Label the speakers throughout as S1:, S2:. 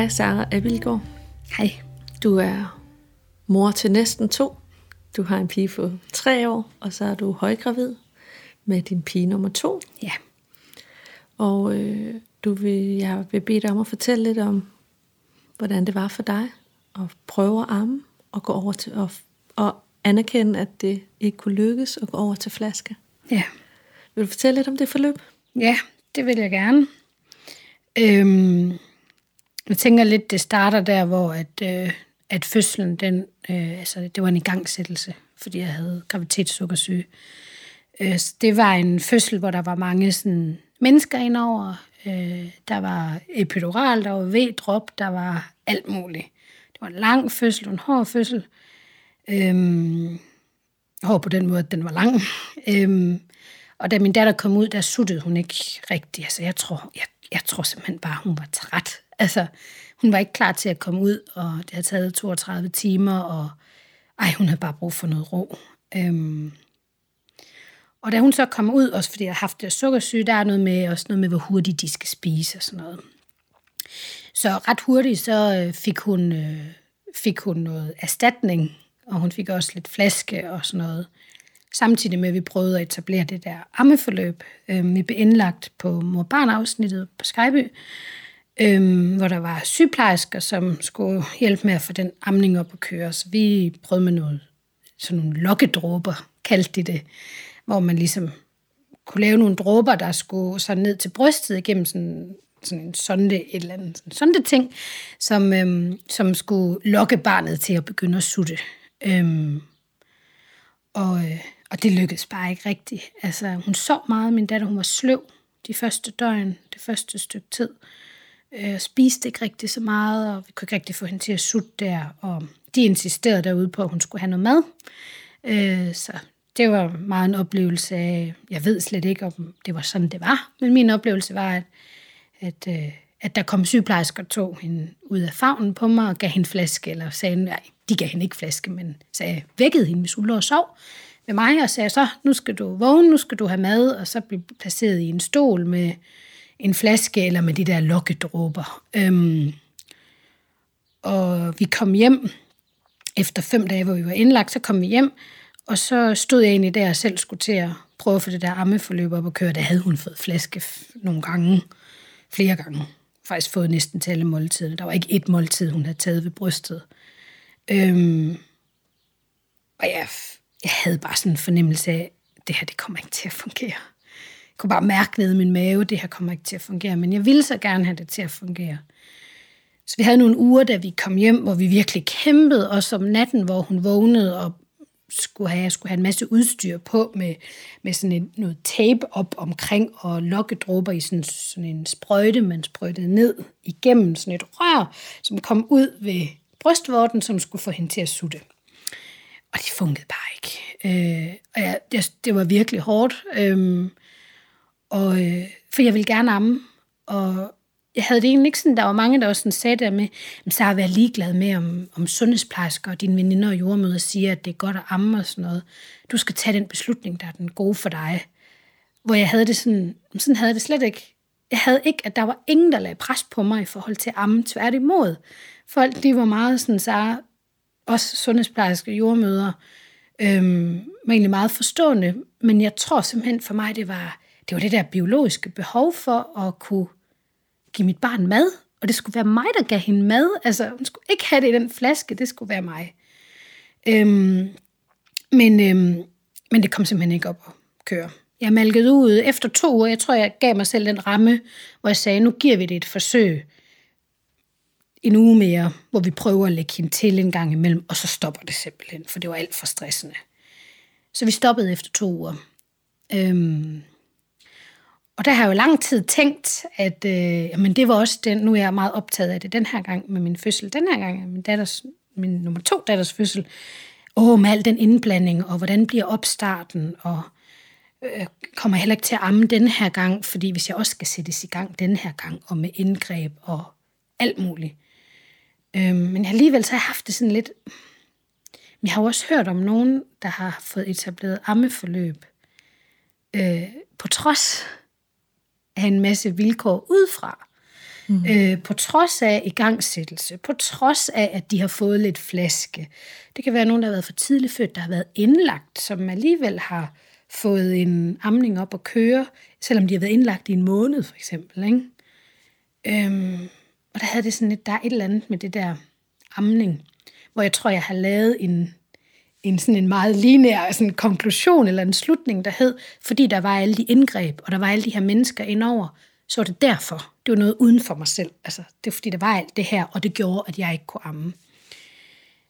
S1: Hej, Sara Abilgaard.
S2: Hej.
S1: Du er mor til næsten to. Du har en pige på tre år, og så er du højgravid med din pige nummer to.
S2: Ja.
S1: Og øh, du vil, jeg vil bede dig om at fortælle lidt om, hvordan det var for dig at prøve at amme og gå over til og, og anerkende, at det ikke kunne lykkes at gå over til flaske.
S2: Ja.
S1: Vil du fortælle lidt om det forløb?
S2: Ja, det vil jeg gerne. Øhm, jeg tænker lidt, det starter der, hvor at, øh, at fødslen, den, øh, altså, det var en igangsættelse, fordi jeg havde graviditetssukkersyge. Øh, det var en fødsel, hvor der var mange sådan, mennesker indover. Øh, der var epidural, der var V-drop, der var alt muligt. Det var en lang fødsel, en hård fødsel. Øhm, hård på den måde, at den var lang. Øhm, og da min datter kom ud, der suttede hun ikke rigtigt. Altså, jeg tror, jeg, jeg tror simpelthen bare, hun var træt. Altså, hun var ikke klar til at komme ud, og det havde taget 32 timer, og ej, hun havde bare brug for noget ro. Øhm, og da hun så kom ud, også fordi jeg har haft det sukkersyge, der er noget med, også noget med, hvor hurtigt de skal spise og sådan noget. Så ret hurtigt, så øh, fik hun, øh, fik hun noget erstatning, og hun fik også lidt flaske og sådan noget. Samtidig med, at vi prøvede at etablere det der ammeforløb. Øhm, vi blev indlagt på mor-barn-afsnittet på Skyby, øhm, hvor der var sygeplejersker, som skulle hjælpe med at få den amning op at køre. Så vi prøvede med noget, sådan nogle lokkedråber, kaldte de det, hvor man ligesom kunne lave nogle dråber, der skulle så ned til brystet igennem sådan, sådan en sonde, et eller andet sådan sonde ting, som, øhm, som skulle lokke barnet til at begynde at sutte. Øhm, og, øh, og det lykkedes bare ikke rigtigt. Altså, hun sov meget, min datter, hun var sløv de første døgn, det første stykke tid. Øh, spiste ikke rigtig så meget, og vi kunne ikke rigtig få hende til at sutte der. Og de insisterede derude på, at hun skulle have noget mad. Øh, så det var meget en oplevelse af, jeg ved slet ikke, om det var sådan, det var. Men min oplevelse var, at, at, øh, at der kom sygeplejersker og tog hende ud af favnen på mig og gav hende flaske, eller sagde, nej, de gav hende ikke flaske, men sagde, vækkede hende, hvis hun lå og sov med mig, og sagde så, nu skal du vågne, nu skal du have mad, og så blev placeret i en stol med en flaske, eller med de der lokkedråber. Øhm, og vi kom hjem, efter fem dage, hvor vi var indlagt, så kom vi hjem, og så stod jeg egentlig der og selv skulle til at prøve at få det der ammeforløb op og køre. Der havde hun fået flaske nogle gange, flere gange. Faktisk fået næsten til alle måltider. Der var ikke et måltid, hun havde taget ved brystet. Øhm, og jeg, jeg havde bare sådan en fornemmelse af, at det her, det kommer ikke til at fungere. Jeg kunne bare mærke ned i min mave, det her kommer ikke til at fungere, men jeg ville så gerne have det til at fungere. Så vi havde nogle uger, da vi kom hjem, hvor vi virkelig kæmpede, og om natten, hvor hun vågnede og skulle have, jeg skulle have en masse udstyr på med, med sådan en, noget tape op omkring og lokkedråber i sådan, sådan en sprøjte, man sprøjtede ned igennem sådan et rør, som kom ud ved brystvorten, som skulle få hende til at sutte. Og det fungerede bare ikke. Øh, og jeg, det, det var virkelig hårdt. Øh, og, øh, for jeg ville gerne amme, og jeg havde det egentlig ikke sådan, der var mange, der også sådan sagde der med, så har jeg været ligeglad med, om, om sundhedsplejersker og dine veninder og jordmøder siger, at det er godt at amme og sådan noget. Du skal tage den beslutning, der er den gode for dig. Hvor jeg havde det sådan, sådan havde det slet ikke. Jeg havde ikke, at der var ingen, der lagde pres på mig i forhold til at amme. Tværtimod. Folk, de var meget sådan, så også sundhedsplejerske jordmøder, øhm, var egentlig meget forstående, men jeg tror simpelthen for mig, det var det, var det der biologiske behov for at kunne give mit barn mad, og det skulle være mig, der gav hende mad. Altså, hun skulle ikke have det i den flaske, det skulle være mig. Øhm, men, øhm, men det kom simpelthen ikke op at køre. Jeg malkede ud efter to uger. Jeg tror, jeg gav mig selv den ramme, hvor jeg sagde, nu giver vi det et forsøg en uge mere, hvor vi prøver at lægge hende til en gang imellem, og så stopper det simpelthen, for det var alt for stressende. Så vi stoppede efter to uger. Øhm, og der har jeg jo lang tid tænkt, at øh, jamen det var også den, nu er jeg meget optaget af det den her gang med min fødsel, den her gang min, datters, min nummer to datters fødsel, åh, med al den indblanding, og hvordan bliver opstarten, og øh, kommer jeg heller ikke til at amme den her gang, fordi hvis jeg også skal sættes i gang den her gang, og med indgreb og alt muligt. Øh, men alligevel så har jeg haft det sådan lidt, men jeg har jo også hørt om nogen, der har fået etableret ammeforløb, øh, på trods af en masse vilkår udefra. Mm. Øh, på trods af igangsættelse, på trods af, at de har fået lidt flaske. Det kan være nogen, der har været for tidligt født, der har været indlagt, som alligevel har fået en amning op at køre, selvom de har været indlagt i en måned, for eksempel. Ikke? Øhm, og der havde det sådan lidt, der er et eller andet med det der amning, hvor jeg tror, jeg har lavet en, en sådan en meget lineær sådan konklusion eller en slutning, der hed, fordi der var alle de indgreb, og der var alle de her mennesker indover, så var det derfor. Det var noget uden for mig selv. Altså, det var fordi, der var alt det her, og det gjorde, at jeg ikke kunne amme.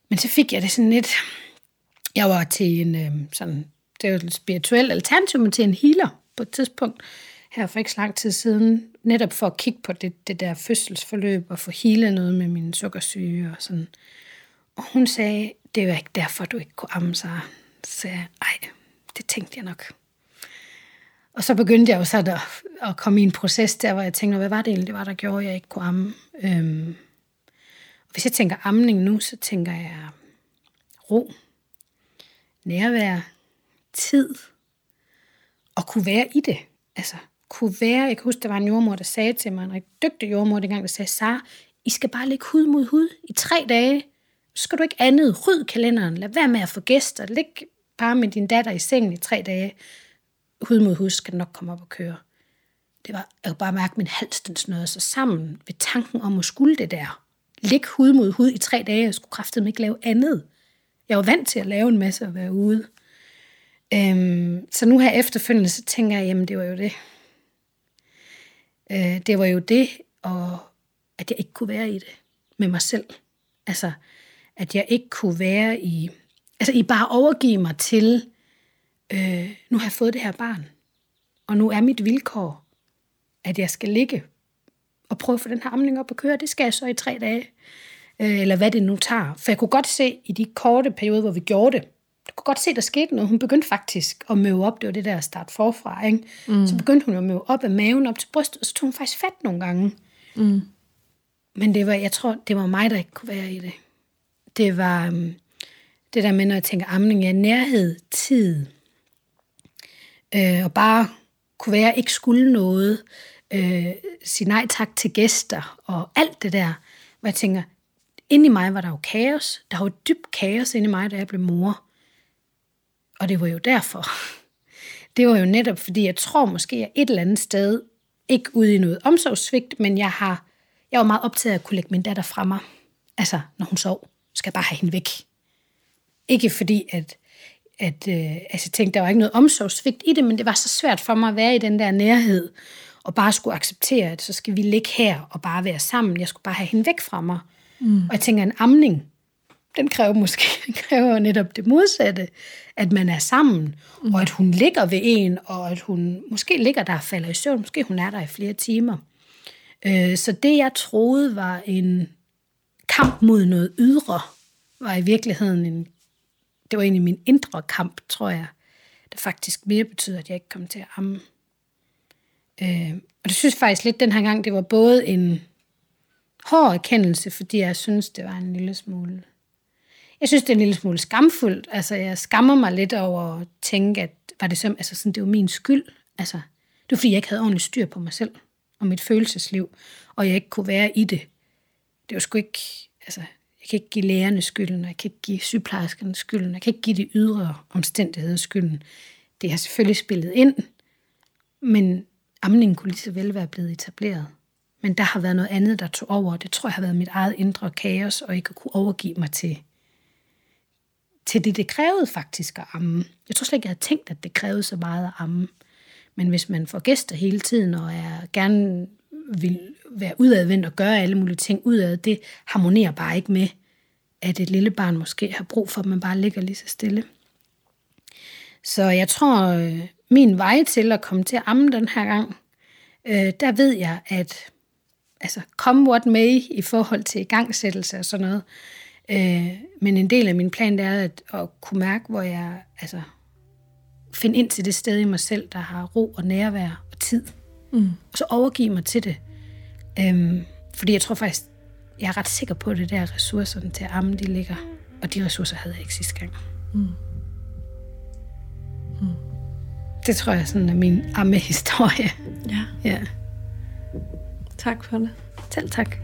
S2: Men så fik jeg det sådan lidt... Jeg var til en øh, sådan... Det var et spirituel alternativ, men til en healer på et tidspunkt, her for ikke så lang tid siden, netop for at kigge på det, det der fødselsforløb og få hele noget med min sukkersyge og sådan. Og hun sagde, det er jo ikke derfor, du ikke kunne amme sig. Så sagde jeg, ej, det tænkte jeg nok. Og så begyndte jeg jo så at, at komme i en proces der, hvor jeg tænkte, hvad var det egentlig, det var, der gjorde, at jeg ikke kunne amme. Øhm, og hvis jeg tænker amning nu, så tænker jeg ro, nærvær, tid, og kunne være i det. Altså, kunne være, jeg kan huske, der var en jordmor, der sagde til mig, en rigtig dygtig jordmor dengang, der sagde, Sara, I skal bare ligge hud mod hud i tre dage. Så skal du ikke andet. Ryd kalenderen. Lad være med at få gæster. Læg bare med din datter i sengen i tre dage hud mod hud skal nok komme op og køre. Det var, jeg kunne bare mærke, at min hals den snørede sig sammen ved tanken om at skulle det der. Ligge hud mod hud i tre dage, og skulle kraftedeme ikke lave andet. Jeg var vant til at lave en masse og være ude. Øhm, så nu her efterfølgende, så tænker jeg, jamen det var jo det. Øh, det var jo det, og at jeg ikke kunne være i det med mig selv. Altså, at jeg ikke kunne være i... Altså, I bare overgive mig til øh, nu har jeg fået det her barn, og nu er mit vilkår, at jeg skal ligge og prøve at få den her amning op og køre. Det skal jeg så i tre dage, øh, eller hvad det nu tager. For jeg kunne godt se i de korte perioder, hvor vi gjorde det, kunne godt se, der skete noget. Hun begyndte faktisk at møve op. Det var det der start forfra. Ikke? Mm. Så begyndte hun at møve op af maven op til brystet, og så tog hun faktisk fat nogle gange. Mm. Men det var, jeg tror, det var mig, der ikke kunne være i det. Det var um, det der med, når jeg tænker amning, ja, nærhed, tid, øh, og bare kunne være, ikke skulle noget, øh, sige nej tak til gæster og alt det der, hvor jeg tænker, inde i mig var der jo kaos. Der var jo dybt kaos inde i mig, da jeg blev mor. Og det var jo derfor. Det var jo netop, fordi jeg tror måske, at et eller andet sted, ikke ude i noget omsorgssvigt, men jeg har, jeg var meget optaget af at kunne lægge min datter fra mig. Altså, når hun sov, skal jeg bare have hende væk. Ikke fordi, at at øh, altså, jeg tænkte, der var ikke noget omsorgsvigt i det, men det var så svært for mig at være i den der nærhed, og bare skulle acceptere, at så skal vi ligge her og bare være sammen. Jeg skulle bare have hende væk fra mig. Mm. Og jeg tænker, en amning, den kræver måske den kræver netop det modsatte, at man er sammen, mm. og at hun ligger ved en, og at hun måske ligger der og falder i søvn, måske hun er der i flere timer. Øh, så det, jeg troede var en kamp mod noget ydre, var i virkeligheden en det var egentlig min indre kamp, tror jeg, der faktisk mere betyder, at jeg ikke kom til at amme. Øh, og det synes faktisk lidt den her gang, det var både en hård erkendelse, fordi jeg synes, det var en lille smule... Jeg synes, det er en lille smule skamfuldt. Altså, jeg skammer mig lidt over at tænke, at var det, som, altså, sådan, det var min skyld. Altså, det var, fordi jeg ikke havde ordentligt styr på mig selv og mit følelsesliv, og jeg ikke kunne være i det. Det var sgu ikke... Altså, jeg kan ikke give lærerne skylden, jeg kan ikke give sygeplejerskerne skylden, jeg kan ikke give de ydre omstændigheder skylden. Det har selvfølgelig spillet ind, men amningen kunne lige så vel være blevet etableret. Men der har været noget andet, der tog over. Det tror jeg har været mit eget indre kaos, og ikke at kunne overgive mig til, til det, det krævede faktisk at amme. Jeg tror slet ikke, jeg havde tænkt, at det krævede så meget at amme. Men hvis man får gæster hele tiden, og er gerne vil være udadvendt og gøre alle mulige ting udad, det harmonerer bare ikke med, at et lille barn måske har brug for, at man bare ligger lige så stille. Så jeg tror, øh, min vej til at komme til at amme den her gang, øh, der ved jeg, at altså, come what may i forhold til igangsættelse og sådan noget. Øh, men en del af min plan, det er at, at kunne mærke, hvor jeg altså, finde ind til det sted i mig selv, der har ro og nærvær og tid. Mm. Og så overgive mig til det. Øhm, fordi jeg tror faktisk, jeg er ret sikker på, at det der ressourcerne til at amme, de ligger. Og de ressourcer havde jeg ikke sidste gang. Mm. Mm. Det tror jeg sådan er min ammehistorie.
S1: Ja.
S2: ja.
S1: Tak for det.
S2: Selv tak.